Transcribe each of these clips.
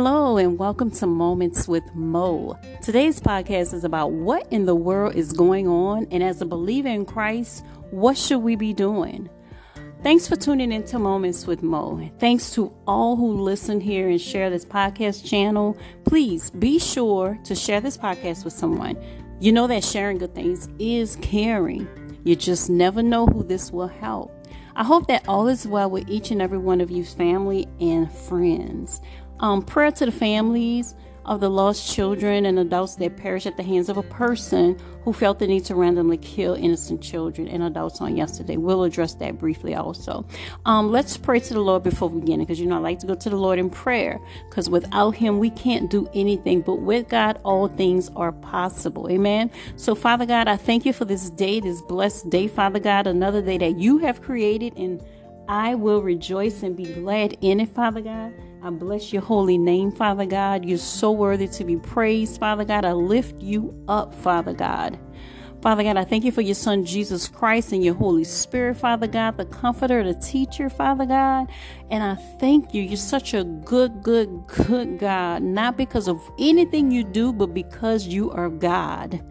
Hello, and welcome to Moments with Mo. Today's podcast is about what in the world is going on, and as a believer in Christ, what should we be doing? Thanks for tuning into Moments with Mo. Thanks to all who listen here and share this podcast channel. Please be sure to share this podcast with someone. You know that sharing good things is caring. You just never know who this will help. I hope that all is well with each and every one of you's family and friends. Um, prayer to the families of the lost children and adults that perished at the hands of a person who felt the need to randomly kill innocent children and adults on yesterday. We'll address that briefly also. Um, let's pray to the Lord before we begin because you know I like to go to the Lord in prayer because without Him we can't do anything, but with God all things are possible. Amen. So, Father God, I thank you for this day, this blessed day, Father God, another day that you have created and I will rejoice and be glad in it, Father God. I bless your holy name, Father God. You're so worthy to be praised, Father God. I lift you up, Father God. Father God, I thank you for your Son Jesus Christ and your Holy Spirit, Father God, the comforter, the teacher, Father God. And I thank you. You're such a good, good, good God, not because of anything you do, but because you are God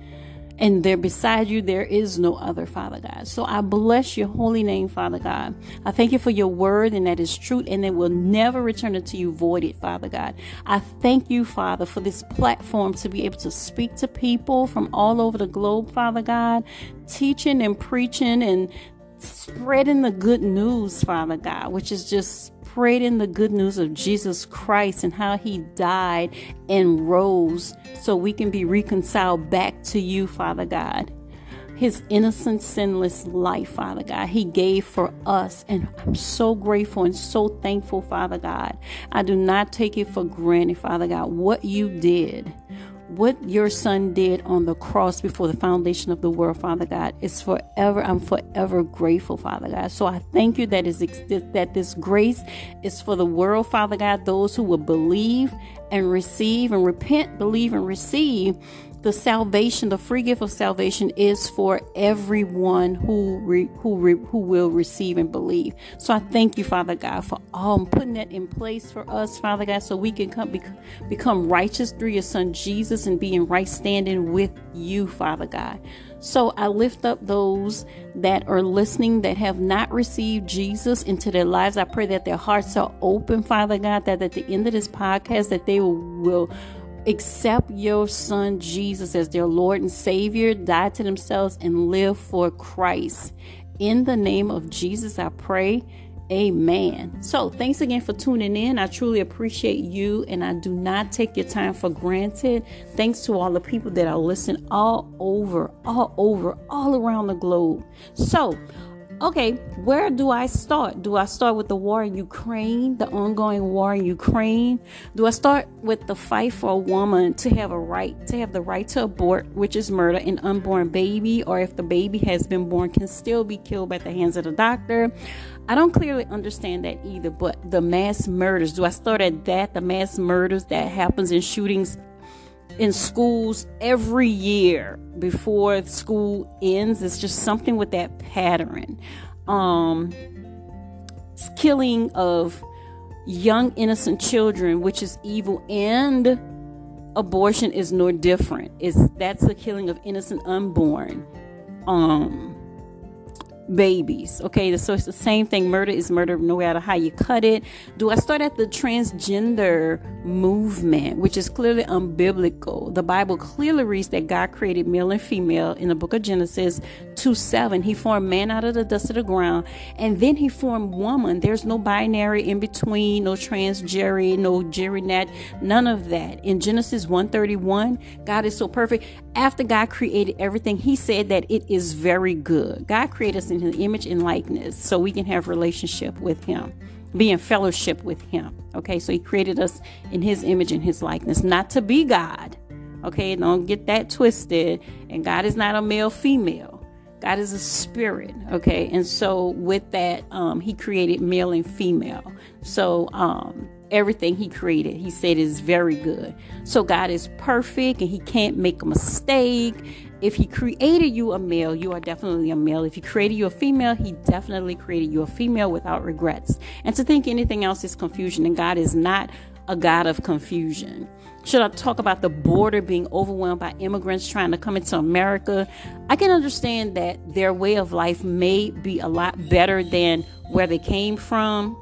and there beside you there is no other father god. So i bless your holy name father god. I thank you for your word and that is truth and it will never return unto you voided father god. I thank you father for this platform to be able to speak to people from all over the globe father god. Teaching and preaching and spreading the good news father god which is just spreading the good news of Jesus Christ and how he died and rose so we can be reconciled back to you, Father God. His innocent, sinless life, Father God, He gave for us. And I'm so grateful and so thankful, Father God. I do not take it for granted, Father God, what you did what your son did on the cross before the foundation of the world, Father God, is forever. I'm forever grateful, Father God. So I thank you that is that this grace is for the world, Father God. Those who will believe and receive and repent, believe and receive the salvation, the free gift of salvation is for everyone who re, who re, who will receive and believe. So I thank you, Father God, for all um, putting that in place for us, Father God, so we can come become righteous through your Son Jesus and be in right standing with you, Father God. So I lift up those that are listening that have not received Jesus into their lives. I pray that their hearts are open, Father God, that at the end of this podcast that they will, will accept your son Jesus as their Lord and Savior, die to themselves, and live for Christ. In the name of Jesus, I pray. Amen. So, thanks again for tuning in. I truly appreciate you and I do not take your time for granted. Thanks to all the people that are listening all over, all over, all around the globe. So, okay, where do I start? Do I start with the war in Ukraine, the ongoing war in Ukraine? Do I start with the fight for a woman to have a right, to have the right to abort, which is murder, an unborn baby, or if the baby has been born, can still be killed by the hands of the doctor? I don't clearly understand that either, but the mass murders, do I start at that? The mass murders that happens in shootings in schools every year before school ends. It's just something with that pattern. Um, killing of young innocent children, which is evil, and abortion is no different. Is that's the killing of innocent unborn. Um, babies. Okay, so it's the same thing. Murder is murder no matter how you cut it. Do I start at the transgender movement, which is clearly unbiblical? The Bible clearly reads that God created male and female in the book of Genesis 2 7. He formed man out of the dust of the ground, and then he formed woman. There's no binary in between, no trans Jerry, no Jerry Nat, none of that. In Genesis 131, God is so perfect. After God created everything, he said that it is very good. God created us in his image and likeness so we can have relationship with him be in fellowship with him. Okay so he created us in his image and his likeness not to be god. Okay don't get that twisted. And god is not a male female. God is a spirit. Okay and so with that um, he created male and female. So um, everything he created he said is very good so god is perfect and he can't make a mistake if he created you a male, you are definitely a male. If he created you a female, he definitely created you a female without regrets. And to think anything else is confusion, and God is not a God of confusion? Should I talk about the border being overwhelmed by immigrants trying to come into America? I can understand that their way of life may be a lot better than where they came from,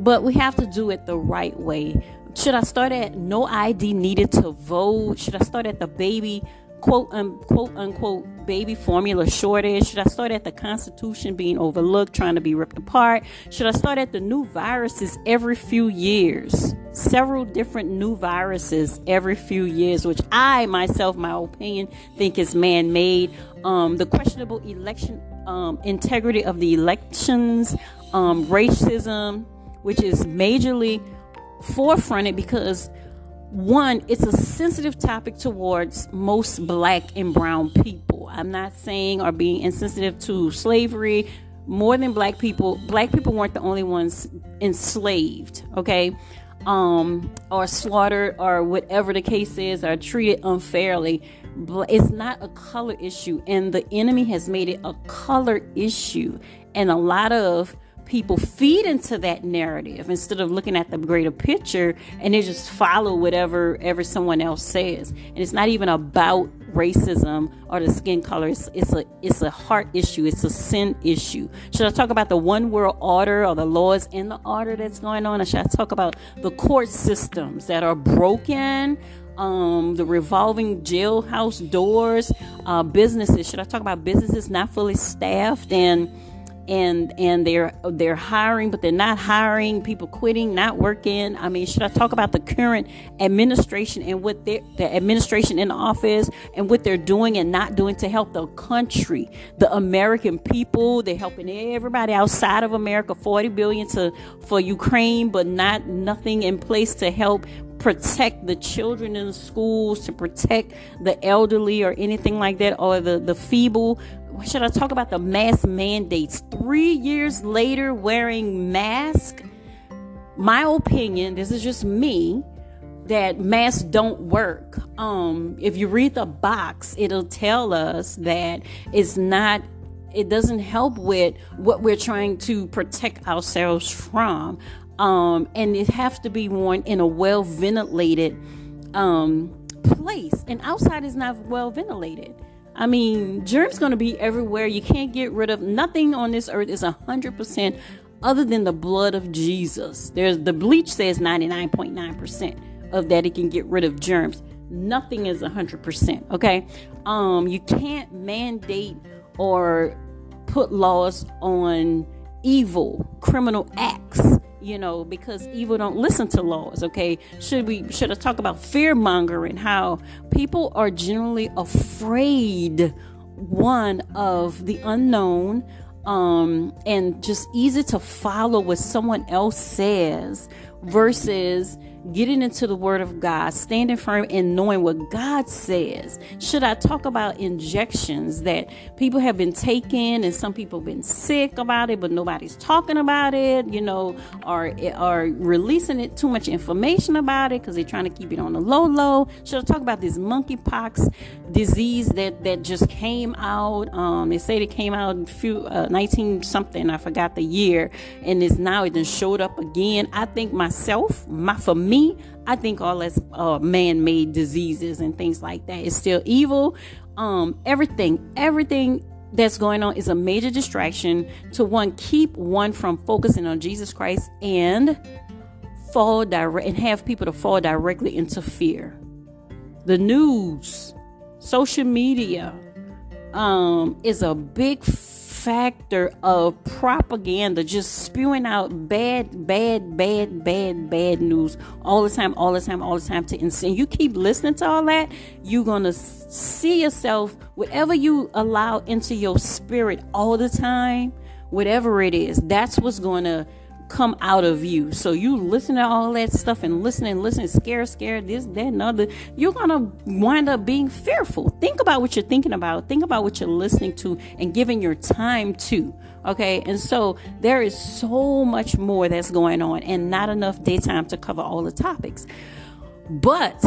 but we have to do it the right way. Should I start at no ID needed to vote? Should I start at the baby quote unquote unquote baby formula shortage? Should I start at the Constitution being overlooked, trying to be ripped apart? Should I start at the new viruses every few years? Several different new viruses every few years, which I myself, my opinion, think is man made. Um, the questionable election um, integrity of the elections, um, racism, which is majorly forefronted because one, it's a sensitive topic towards most black and brown people. I'm not saying or being insensitive to slavery. More than black people, black people weren't the only ones enslaved, okay? Um, or slaughtered, or whatever the case is, or treated unfairly. But it's not a color issue, and the enemy has made it a color issue. And a lot of people feed into that narrative instead of looking at the greater picture and they just follow whatever ever someone else says. And it's not even about racism or the skin color. It's, it's a it's a heart issue. It's a sin issue. Should I talk about the one world order or the laws in the order that's going on? Or should I talk about the court systems that are broken? Um, the revolving jailhouse doors, uh, businesses. Should I talk about businesses not fully staffed and and and they're they're hiring but they're not hiring people quitting not working i mean should i talk about the current administration and what the administration in office and what they're doing and not doing to help the country the american people they're helping everybody outside of america 40 billion to for ukraine but not nothing in place to help protect the children in the schools, to protect the elderly or anything like that, or the, the feeble. Should I talk about the mask mandates? Three years later, wearing mask. My opinion, this is just me, that masks don't work. Um, if you read the box, it'll tell us that it's not it doesn't help with what we're trying to protect ourselves from um, and it has to be worn in a well ventilated um, place. And outside is not well ventilated. I mean, germs going to be everywhere. You can't get rid of nothing on this earth is hundred percent other than the blood of Jesus. There's the bleach says ninety nine point nine percent of that it can get rid of germs. Nothing is hundred percent. Okay, um, you can't mandate or put laws on evil criminal acts you know because evil don't listen to laws okay? Should we should i talk about fear mongering how people are generally afraid one of the unknown um and just easy to follow what someone else says versus getting into the Word of God, standing firm and knowing what God says. Should I talk about injections that people have been taking and some people have been sick about it, but nobody's talking about it, you know, or, or releasing it too much information about it because they're trying to keep it on the low low? Should I talk about this monkeypox disease that, that just came out? Um, they say it came out in few, uh, 19 something, I forgot the year, and it's now it then showed up again. I think myself, my for me, I think all that's uh, man-made diseases and things like that is still evil. Um, everything, everything that's going on is a major distraction to one keep one from focusing on Jesus Christ and fall direct and have people to fall directly into fear. The news, social media, um, is a big factor of propaganda, just spewing out bad, bad, bad, bad, bad news all the time, all the time, all the time. To and you keep listening to all that, you're gonna see yourself, whatever you allow into your spirit all the time, whatever it is, that's what's gonna come out of you. So you listen to all that stuff and listen and listen, scare, scared, this, that, and other. You're gonna wind up being fearful. Think about what you're thinking about. Think about what you're listening to and giving your time to. Okay, and so there is so much more that's going on, and not enough daytime to cover all the topics. But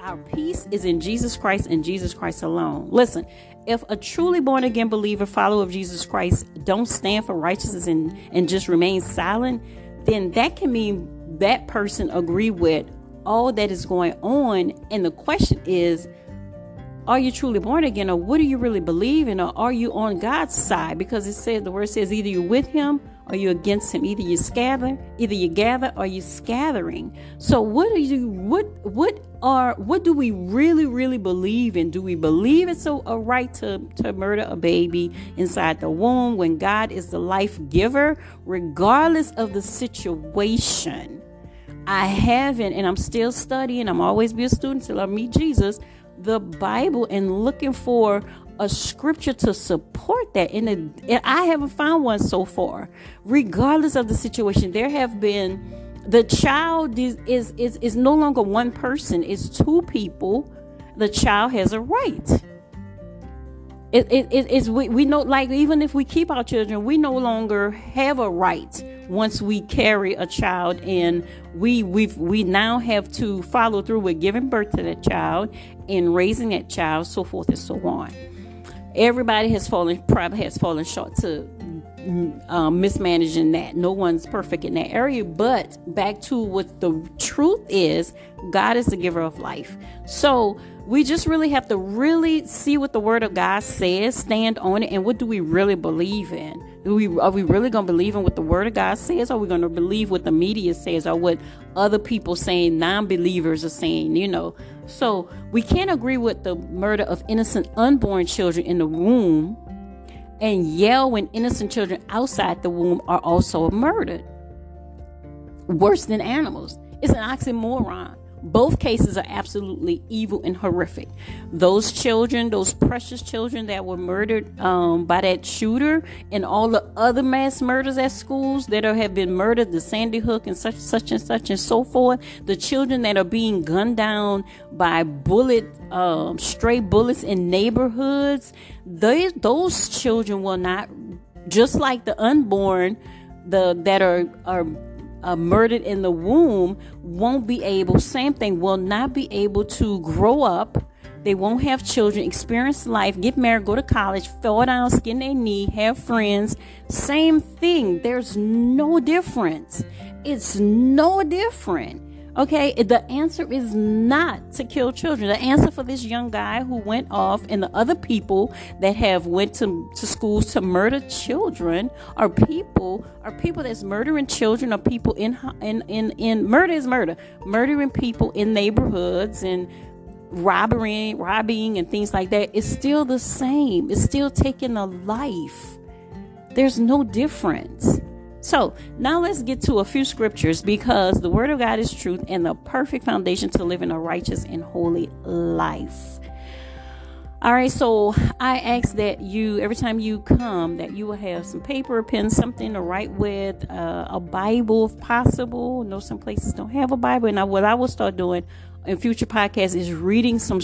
our peace is in Jesus Christ and Jesus Christ alone. Listen, if a truly born again believer, follower of Jesus Christ, don't stand for righteousness and, and just remain silent, then that can mean that person agree with all that is going on? And the question is, are you truly born again or what do you really believe in or are you on god's side? Because it says the word says either you're with him or you're against him. Either you scatter either you gather or you're scattering. So what are you what what are what do we really really believe in do we believe it's a, a right to to murder a baby inside the womb when god is the life giver regardless of the situation I haven't, and I'm still studying. I'm always be a student till I meet Jesus the Bible and looking for a scripture to support that. And I haven't found one so far. Regardless of the situation, there have been the child is, is is is no longer one person; it's two people. The child has a right. It, it, it is we, we know like even if we keep our children we no longer have a right once we carry a child and we we we now have to follow through with giving birth to that child and raising that child so forth and so on everybody has fallen probably has fallen short to um, mismanaging that no one's perfect in that area but back to what the truth is god is the giver of life so we just really have to really see what the word of God says, stand on it, and what do we really believe in? Do we are we really gonna believe in what the word of God says, or are we gonna believe what the media says, or what other people saying, non-believers are saying, you know? So we can't agree with the murder of innocent unborn children in the womb and yell when innocent children outside the womb are also murdered. Worse than animals. It's an oxymoron. Both cases are absolutely evil and horrific. Those children, those precious children that were murdered um, by that shooter, and all the other mass murders at schools that are, have been murdered, the Sandy Hook and such, such and such and so forth. The children that are being gunned down by bullet, um, stray bullets in neighborhoods. They, those children will not, just like the unborn, the that are are uh, murdered in the womb won't be able, same thing, will not be able to grow up. They won't have children, experience life, get married, go to college, fall down, skin their knee, have friends. Same thing. There's no difference. It's no different. Okay, the answer is not to kill children. The answer for this young guy who went off and the other people that have went to, to schools to murder children are people are people that's murdering children or people in in in, in murder is murder. Murdering people in neighborhoods and robbery, robbing and things like that is still the same. It's still taking a life. There's no difference. So now let's get to a few scriptures because the Word of God is truth and the perfect foundation to live in a righteous and holy life. All right, so I ask that you, every time you come, that you will have some paper, a pen, something to write with, uh, a Bible if possible. I know some places don't have a Bible. And I, what I will start doing in future podcasts is reading some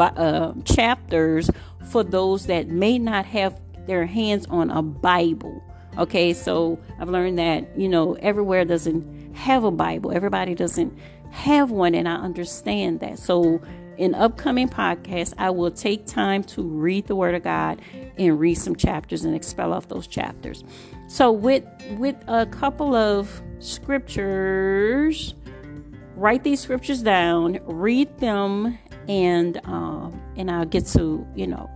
uh, chapters for those that may not have their hands on a Bible. Okay, so I've learned that, you know, everywhere doesn't have a Bible, everybody doesn't have one, and I understand that. So, in upcoming podcasts, I will take time to read the Word of God and read some chapters and expel off those chapters. So, with with a couple of scriptures, write these scriptures down, read them, and um, and I'll get to you know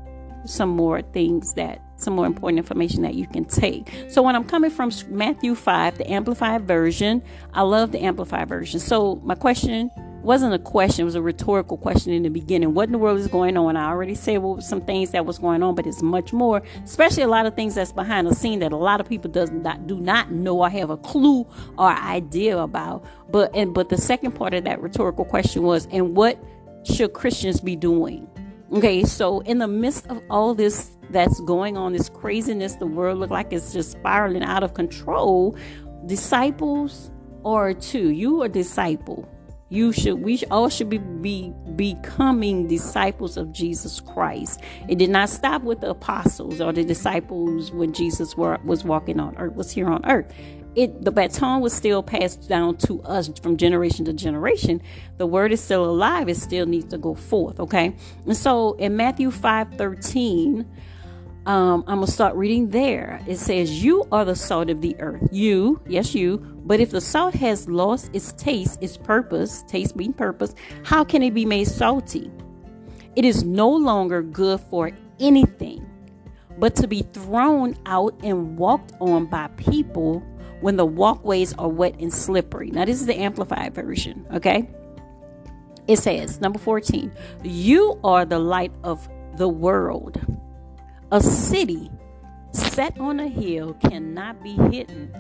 some more things that some more important information that you can take. So when I'm coming from Matthew 5, the amplified version, I love the amplified version. So my question wasn't a question, it was a rhetorical question in the beginning. What in the world is going on? I already said well, some things that was going on, but it's much more, especially a lot of things that's behind the scene that a lot of people does not do not know or have a clue or idea about. But and but the second part of that rhetorical question was, and what should Christians be doing? Okay, so in the midst of all this that's going on, this craziness, the world look like it's just spiraling out of control. Disciples are too. You are disciple. You should. We all should be, be becoming disciples of Jesus Christ. It did not stop with the apostles or the disciples when Jesus were, was walking on earth, was here on earth it the baton was still passed down to us from generation to generation the word is still alive it still needs to go forth okay and so in matthew 5 13 um, I'm to start reading there. It says, You are the salt of the earth. You, yes, you. But if the salt has lost its taste, its purpose, taste being purpose, how can it be made salty? It is no longer good for anything but to be thrown out and walked on by people when the walkways are wet and slippery. Now, this is the amplified version, okay? It says, number 14, you are the light of the world. A city set on a hill cannot be hidden,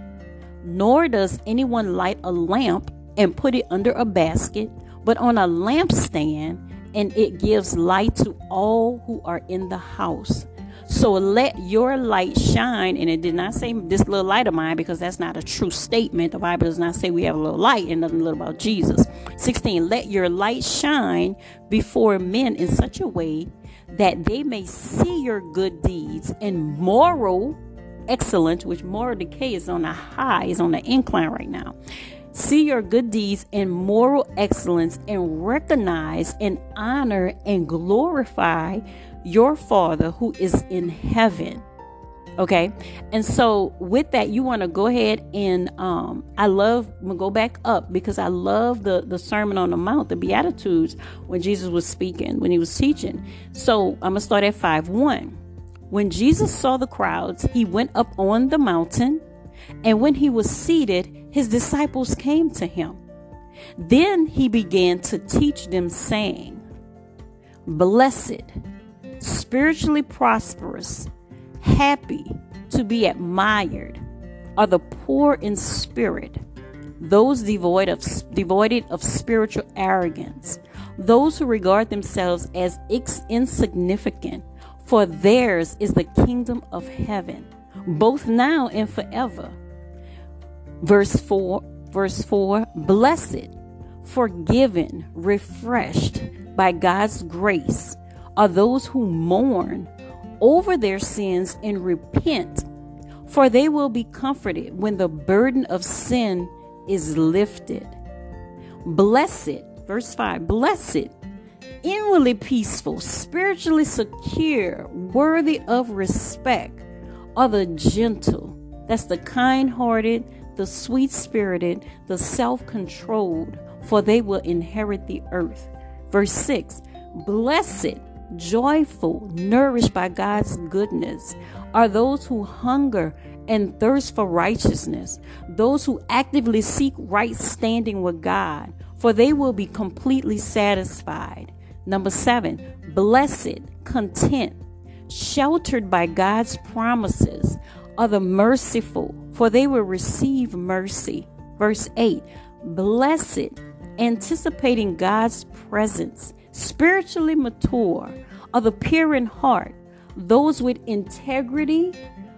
nor does anyone light a lamp and put it under a basket, but on a lampstand, and it gives light to all who are in the house. So let your light shine. And it did not say this little light of mine because that's not a true statement. The Bible does not say we have a little light and nothing little about Jesus. 16. Let your light shine before men in such a way that they may see your good deeds and moral excellence, which moral decay is on a high, is on the incline right now. See your good deeds and moral excellence and recognize and honor and glorify your Father who is in heaven. Okay. And so with that, you want to go ahead and um I love I'm go back up because I love the the Sermon on the Mount, the Beatitudes, when Jesus was speaking, when he was teaching. So I'm gonna start at five one. When Jesus saw the crowds, he went up on the mountain, and when he was seated, his disciples came to him. Then he began to teach them, saying, Blessed spiritually prosperous, happy, to be admired are the poor in spirit, those devoid of devoid of spiritual arrogance, those who regard themselves as insignificant, for theirs is the kingdom of heaven, both now and forever. Verse 4, verse 4, blessed, forgiven, refreshed by God's grace are those who mourn over their sins and repent, for they will be comforted when the burden of sin is lifted. Blessed, verse 5 blessed, inwardly peaceful, spiritually secure, worthy of respect are the gentle. That's the kind hearted, the sweet spirited, the self controlled, for they will inherit the earth. Verse 6 Blessed joyful, nourished by God's goodness, are those who hunger and thirst for righteousness, those who actively seek right standing with God, for they will be completely satisfied. Number seven, blessed, content, sheltered by God's promises, are the merciful, for they will receive mercy. Verse 8, blessed, anticipating God's presence spiritually mature are the pure in heart, those with integrity,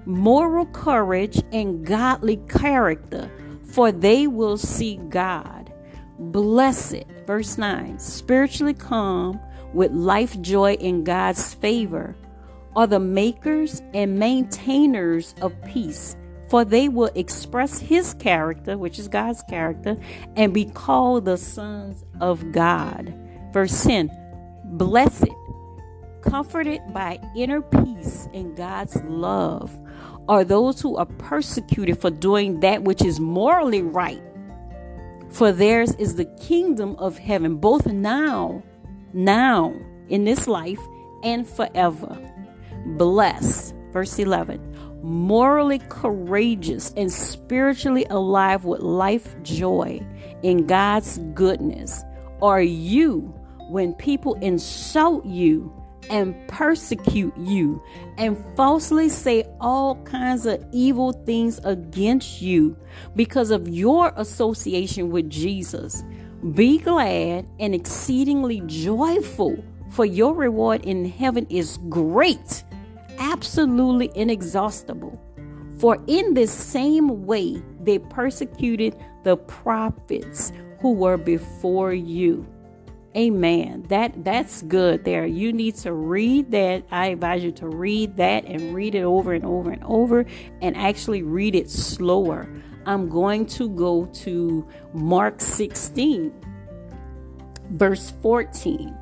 moral courage, and godly character, for they will see God. Blessed, verse 9, spiritually calm, with life joy in God's favor, are the makers and maintainers of peace, for they will express His character, which is God's character, and be called the sons of God. Verse 10 Blessed, comforted by inner peace and God's love, are those who are persecuted for doing that which is morally right. For theirs is the kingdom of heaven, both now, now, in this life, and forever. Bless, verse 11, morally courageous and spiritually alive with life joy in God's goodness are you when people insult you and persecute you and falsely say all kinds of evil things against you because of your association with Jesus. Be glad and exceedingly joyful, for your reward in heaven is great, absolutely inexhaustible. For in this same way they persecuted the prophets who were before you. Amen. That that's good there. You need to read that. I advise you to read that and read it over and over and over and actually read it slower. I'm going to go to Mark 16 verse 14.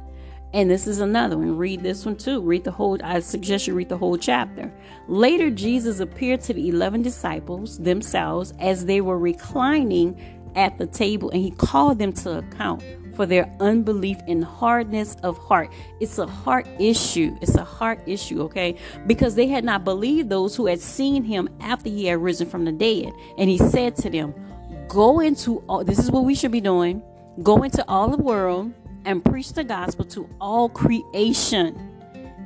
And this is another one. Read this one too. Read the whole, I suggest you read the whole chapter. Later, Jesus appeared to the 11 disciples themselves as they were reclining at the table and he called them to account for their unbelief and hardness of heart. It's a heart issue. It's a heart issue, okay? Because they had not believed those who had seen him after he had risen from the dead. And he said to them, Go into all, this is what we should be doing. Go into all the world and preach the gospel to all creation.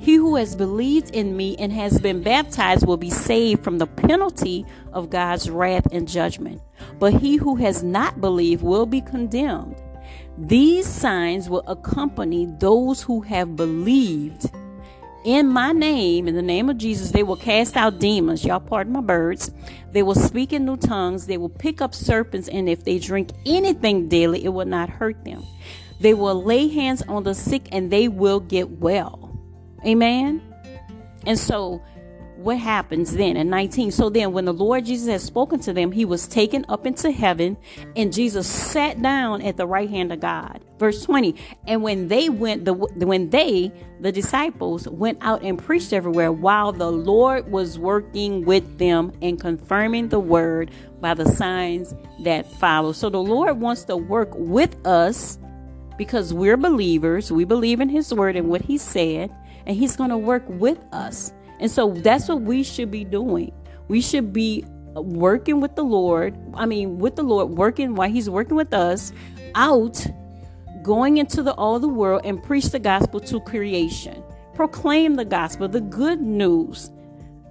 He who has believed in me and has been baptized will be saved from the penalty of God's wrath and judgment. But he who has not believed will be condemned. These signs will accompany those who have believed. In my name, in the name of Jesus, they will cast out demons. Y'all pardon my birds. They will speak in new tongues. They will pick up serpents. And if they drink anything daily, it will not hurt them. They will lay hands on the sick and they will get well. Amen. And so what happens then in 19 so then when the lord jesus had spoken to them he was taken up into heaven and jesus sat down at the right hand of god. Verse 20 and when they went the when they the disciples went out and preached everywhere while the lord was working with them and confirming the word by the signs that follow so the lord wants to work with us because we're believers. We believe in his word and what he said and he's going to work with us and so that's what we should be doing. We should be working with the Lord. I mean, with the Lord, working while He's working with us out, going into the all the world and preach the gospel to creation. Proclaim the gospel, the good news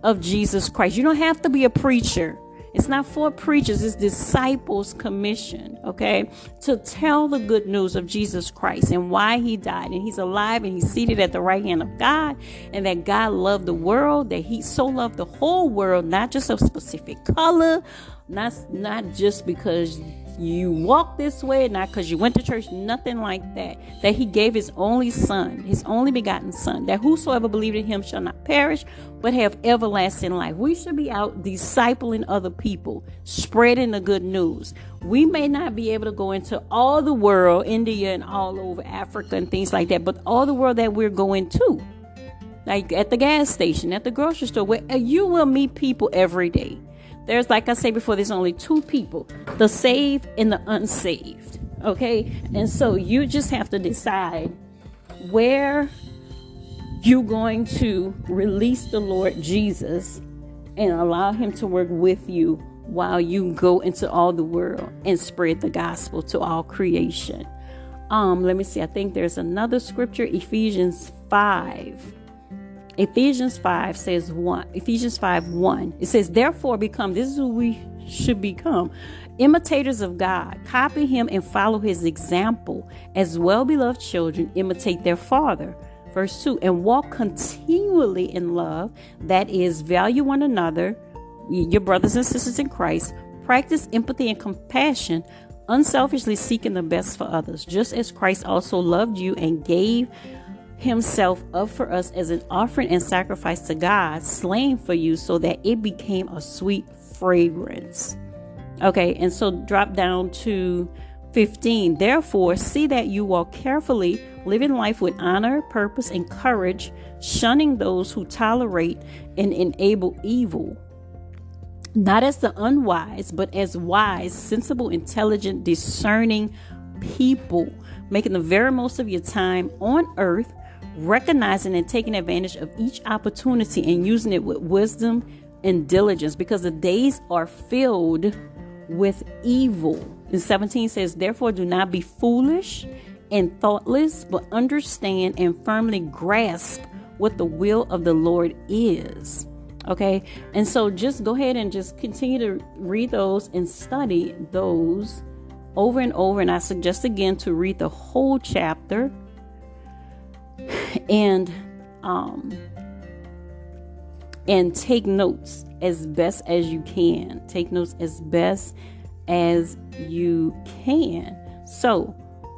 of Jesus Christ. You don't have to be a preacher. It's not for preachers, it's disciples' commission, okay? To tell the good news of Jesus Christ and why he died. And he's alive and he's seated at the right hand of God. And that God loved the world, that he so loved the whole world, not just a specific color, not, not just because you walk this way, not because you went to church, nothing like that. That he gave his only son, his only begotten son, that whosoever believed in him shall not perish, but have everlasting life. We should be out discipling other people, spreading the good news. We may not be able to go into all the world, India and all over Africa and things like that, but all the world that we're going to. Like at the gas station, at the grocery store, where you will meet people every day there's, like I say before, there's only two people the saved and the unsaved. Okay? And so you just have to decide where you're going to release the Lord Jesus and allow Him to work with you while you go into all the world and spread the gospel to all creation. Um, let me see. I think there's another scripture, Ephesians 5 Ephesians 5 says 1. Ephesians 5 1. It says, Therefore, become, this is who we should become, imitators of God. Copy him and follow his example. As well beloved children, imitate their father. Verse 2 And walk continually in love, that is, value one another, your brothers and sisters in Christ. Practice empathy and compassion, unselfishly seeking the best for others, just as Christ also loved you and gave himself up for us as an offering and sacrifice to God, slain for you, so that it became a sweet fragrance. Okay, and so drop down to 15. Therefore, see that you walk carefully, living life with honor, purpose, and courage, shunning those who tolerate and enable evil. Not as the unwise, but as wise, sensible, intelligent, discerning people, making the very most of your time on earth recognizing and taking advantage of each opportunity and using it with wisdom and diligence because the days are filled with evil. And 17 says, Therefore, do not be foolish and thoughtless, but understand and firmly grasp what the will of the Lord is. Okay, and so just go ahead and just continue to read those and study those over and over. And I suggest again to read the whole chapter and um and take notes as best as you can. Take notes as best as you can. So,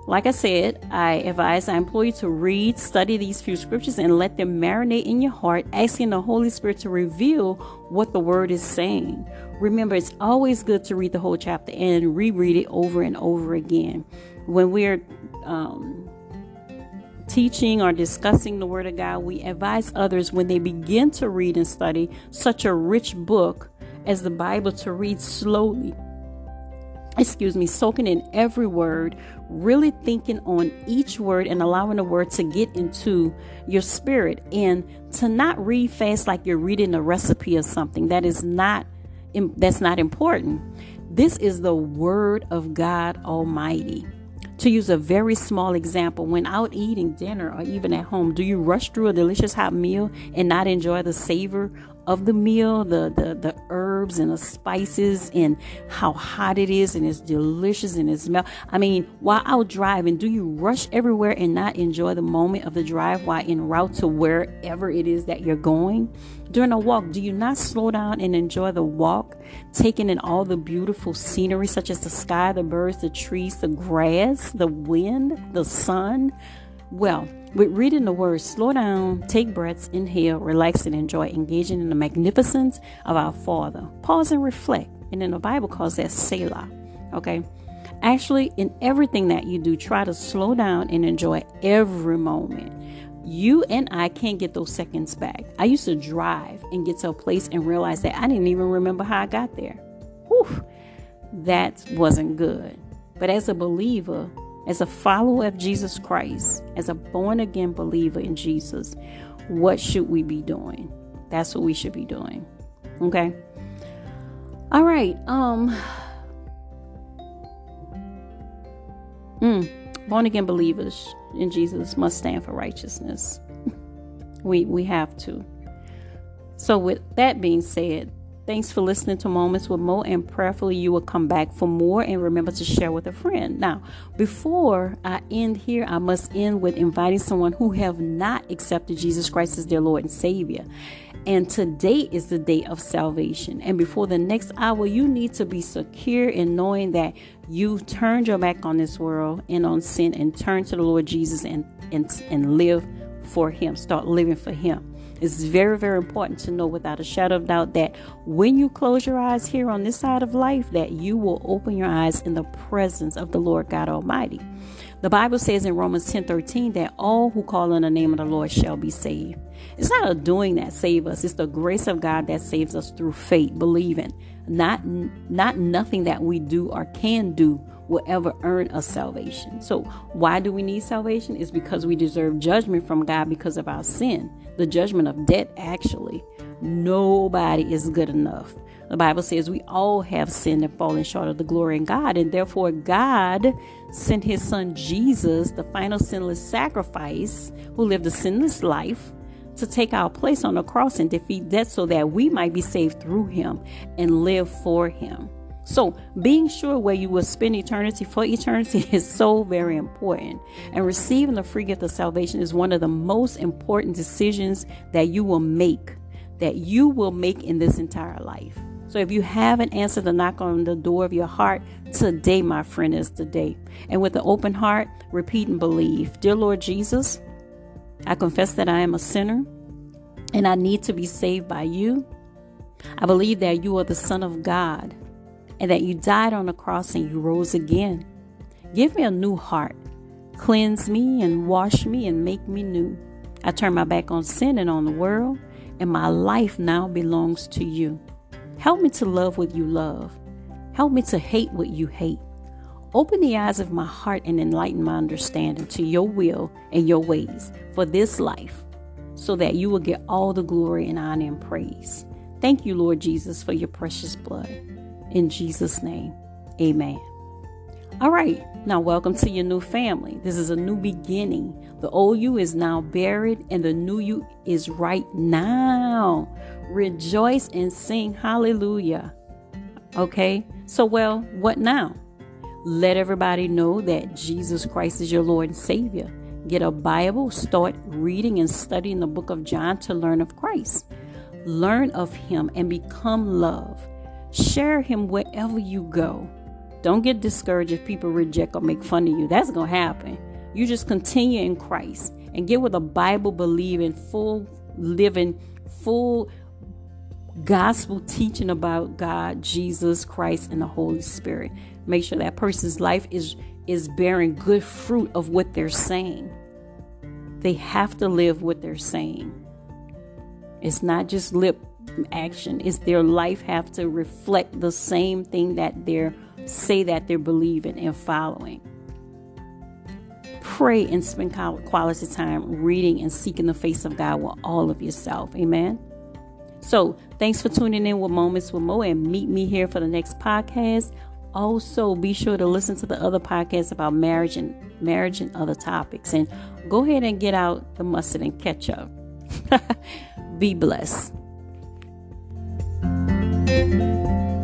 like I said, I advise, I employ you to read, study these few scriptures, and let them marinate in your heart, asking the Holy Spirit to reveal what the word is saying. Remember, it's always good to read the whole chapter and reread it over and over again. When we're um, teaching or discussing the Word of God, we advise others when they begin to read and study such a rich book as the Bible to read slowly. Excuse me, soaking in every word, really thinking on each word and allowing the word to get into your spirit and to not read fast like you're reading a recipe or something. That is not that's not important. This is the word of God Almighty. To use a very small example, when out eating dinner or even at home, do you rush through a delicious hot meal and not enjoy the savor of the meal, the, the, the herbs and the spices and how hot it is and it's delicious and it smells. I mean, while out driving, do you rush everywhere and not enjoy the moment of the drive while en route to wherever it is that you're going? During a walk, do you not slow down and enjoy the walk, taking in all the beautiful scenery such as the sky, the birds, the trees, the grass, the wind, the sun? Well, with reading the word, slow down, take breaths, inhale, relax, and enjoy engaging in the magnificence of our Father. Pause and reflect. And then the Bible calls that Selah. Okay? Actually, in everything that you do, try to slow down and enjoy every moment. You and I can't get those seconds back. I used to drive and get to a place and realize that I didn't even remember how I got there. Whew, that wasn't good. But as a believer, as a follower of Jesus Christ, as a born again believer in Jesus, what should we be doing? That's what we should be doing. Okay? All right. Um mm, born again believers in Jesus must stand for righteousness. we we have to. So with that being said, Thanks for listening to Moments with Mo, and prayerfully you will come back for more and remember to share with a friend. Now, before I end here, I must end with inviting someone who have not accepted Jesus Christ as their Lord and Savior. And today is the day of salvation. And before the next hour, you need to be secure in knowing that you've turned your back on this world and on sin and turn to the Lord Jesus and, and, and live for Him. Start living for Him. It's very, very important to know without a shadow of doubt that when you close your eyes here on this side of life, that you will open your eyes in the presence of the Lord God Almighty. The Bible says in Romans 10 13 that all who call on the name of the Lord shall be saved. It's not a doing that saves us, it's the grace of God that saves us through faith, believing. Not not nothing that we do or can do will ever earn us salvation. So, why do we need salvation? Is because we deserve judgment from God because of our sin, the judgment of death, actually. Nobody is good enough. The Bible says we all have sinned and fallen short of the glory in God, and therefore God sent his son Jesus, the final sinless sacrifice, who lived a sinless life, to take our place on the cross and defeat death so that we might be saved through him and live for him. So, being sure where you will spend eternity for eternity is so very important. And receiving the free gift of salvation is one of the most important decisions that you will make, that you will make in this entire life. So, if you haven't answered the knock on the door of your heart, today, my friend, is the day. And with an open heart, repeat and believe Dear Lord Jesus, I confess that I am a sinner and I need to be saved by you. I believe that you are the Son of God and that you died on the cross and you rose again. Give me a new heart. Cleanse me and wash me and make me new. I turn my back on sin and on the world, and my life now belongs to you. Help me to love what you love. Help me to hate what you hate. Open the eyes of my heart and enlighten my understanding to your will and your ways for this life so that you will get all the glory and honor and praise. Thank you, Lord Jesus, for your precious blood. In Jesus' name, amen. All right, now welcome to your new family. This is a new beginning. The old you is now buried, and the new you is right now. Rejoice and sing hallelujah. Okay, so well, what now? Let everybody know that Jesus Christ is your Lord and Savior. Get a Bible, start reading and studying the book of John to learn of Christ. Learn of Him and become love. Share him wherever you go. Don't get discouraged if people reject or make fun of you. That's going to happen. You just continue in Christ and get with a Bible believing, full living, full gospel teaching about God, Jesus Christ, and the Holy Spirit. Make sure that person's life is is bearing good fruit of what they're saying. they have to live what they're saying. It's not just lip action, Is their life have to reflect the same thing that they're say that they're believing and following. Pray and spend quality time reading and seeking the face of God with all of yourself. Amen. So, thanks for tuning in with Moments with Mo and meet me here for the next podcast. Also, be sure to listen to the other podcasts about marriage and marriage and other topics. And go ahead and get out the mustard and ketchup. be blessed. Música